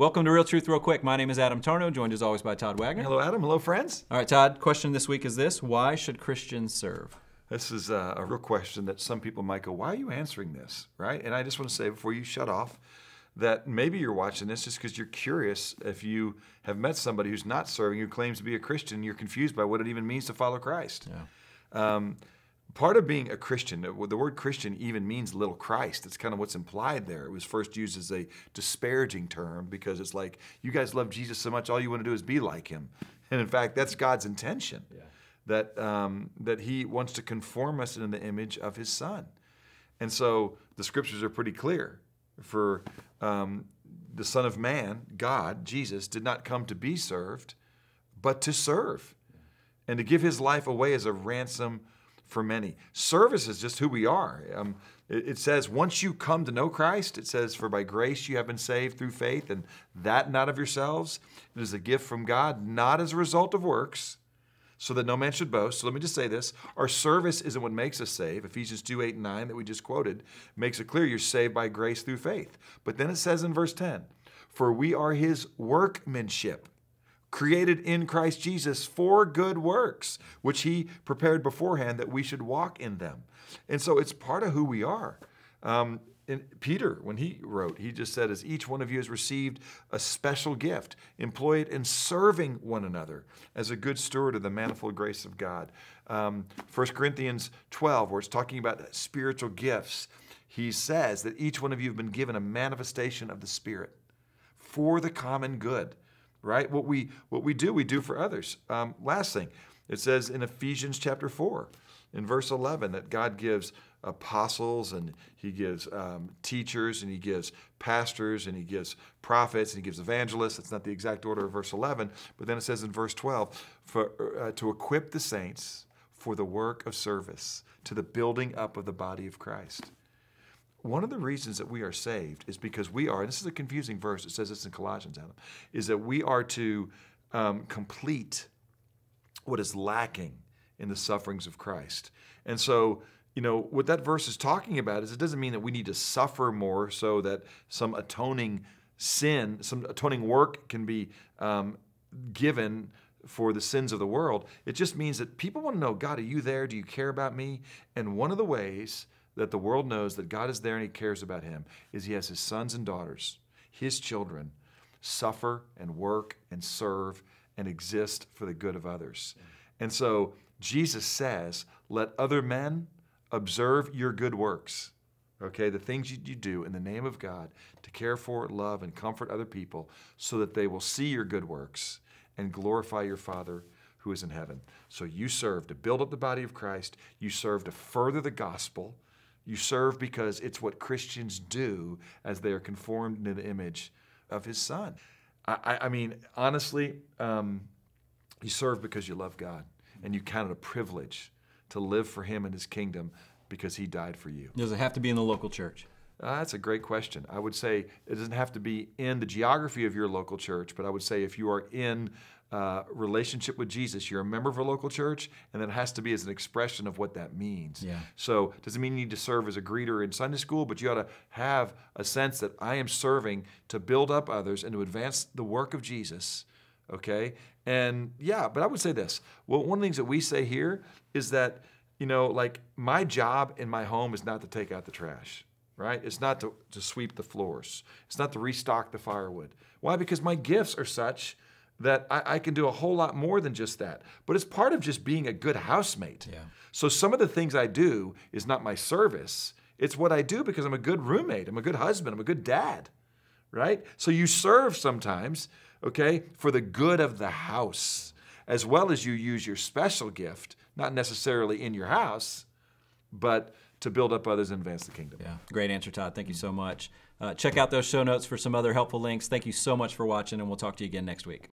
Welcome to Real Truth Real Quick. My name is Adam Tarnow, joined as always by Todd Wagner. Hello, Adam. Hello, friends. All right, Todd, question this week is this Why should Christians serve? This is a, a real question that some people might go, Why are you answering this? Right? And I just want to say before you shut off that maybe you're watching this just because you're curious if you have met somebody who's not serving, who claims to be a Christian, you're confused by what it even means to follow Christ. Yeah. Um, part of being a Christian, the word Christian even means little Christ. It's kind of what's implied there. It was first used as a disparaging term because it's like, you guys love Jesus so much, all you want to do is be like him. And in fact, that's God's intention. Yeah. That, um, that he wants to conform us in the image of his son. And so the scriptures are pretty clear. For um, the Son of Man, God, Jesus, did not come to be served, but to serve and to give his life away as a ransom for many. Service is just who we are. Um, it, it, says, once you come to know Christ, it says, for by grace you have been saved through faith, and that not of yourselves. It is a gift from God, not as a result of works, so that no man should boast. So let me just say this our service isn't what makes us saved. Ephesians 2 8 and 9 that we just quoted makes it clear you're saved by grace through faith. But then it says in verse 10, for we are his workmanship created in Christ Jesus for good works, which He prepared beforehand that we should walk in them. And so it's part of who we are. Um, and Peter, when he wrote, he just said, as each one of you has received a special gift, employ it in serving one another as a good steward of the manifold grace of God. Um, 1 Corinthians 12, where it's talking about spiritual gifts, he says that each one of you have been given a manifestation of the Spirit for the common good right? What we what we do, we do for others. Um, last thing, it says in Ephesians chapter four, in verse eleven, that God gives apostles and He gives um, teachers and He gives pastors and He gives prophets and He gives evangelists. It's not the exact order of verse eleven, but then it says in verse twelve, for uh, to equip the saints for the work of service to the building up of the body of Christ. One of the reasons that we are saved is because we are, and this is a confusing verse, it says this in Colossians, Adam, is that we are to um, complete what is lacking in the sufferings of Christ. And so, you know, what that verse is talking about is it doesn't mean that we need to suffer more so that some atoning sin, some atoning work can be um, given for the sins of the world. It just means that people want to know God, are you there? Do you care about me? And one of the ways that the world knows that God is there and He cares about him is He has His sons and daughters, His children, suffer and work and serve and exist for the good of others. And so Jesus says, Let other men observe your good works. Okay, the things you, do in the name of God to care for, love, and comfort other people so that they will see your good works and glorify your Father who is in heaven. So you serve to build up the body of Christ, you serve to further the gospel you serve because it's what Christians do as they are conformed into the image of His Son. I, I mean, honestly, um, you serve because you love God and you count it a privilege to live for Him and His kingdom because He died for you. Does it have to be in the local church? Uh, that's a great question. I would say it doesn't have to be in the geography of your local church, but I would say if you are in uh, relationship with Jesus, you're a member of a local church, and that has to be as an expression of what that means. Yeah. So, doesn't mean you need to serve as a greeter in Sunday school, but you ought to have a sense that I am serving to build up others and to advance the work of Jesus. Okay? And yeah, but I would say this. Well, one of the things that we say here is that, you know, like my job in my home is not to take out the trash right? It's not to, to sweep the floors. It's not to restock the firewood. Why? Because my gifts are such that I, I, can do a whole lot more than just that. But it's part of just being a good housemate. Yeah. So some of the things I do is not my service. It's what I do because I'm a good roommate. I'm a good husband. I'm a good dad. Right? So you serve sometimes, okay, for the good of the house, as well as you use your special gift, not necessarily in your house, but to build up others and advance the kingdom. Yeah, great answer, Todd. Thank you so much. Uh, check out those show notes for some other helpful links. Thank you so much for watching, and we'll talk to you again next week.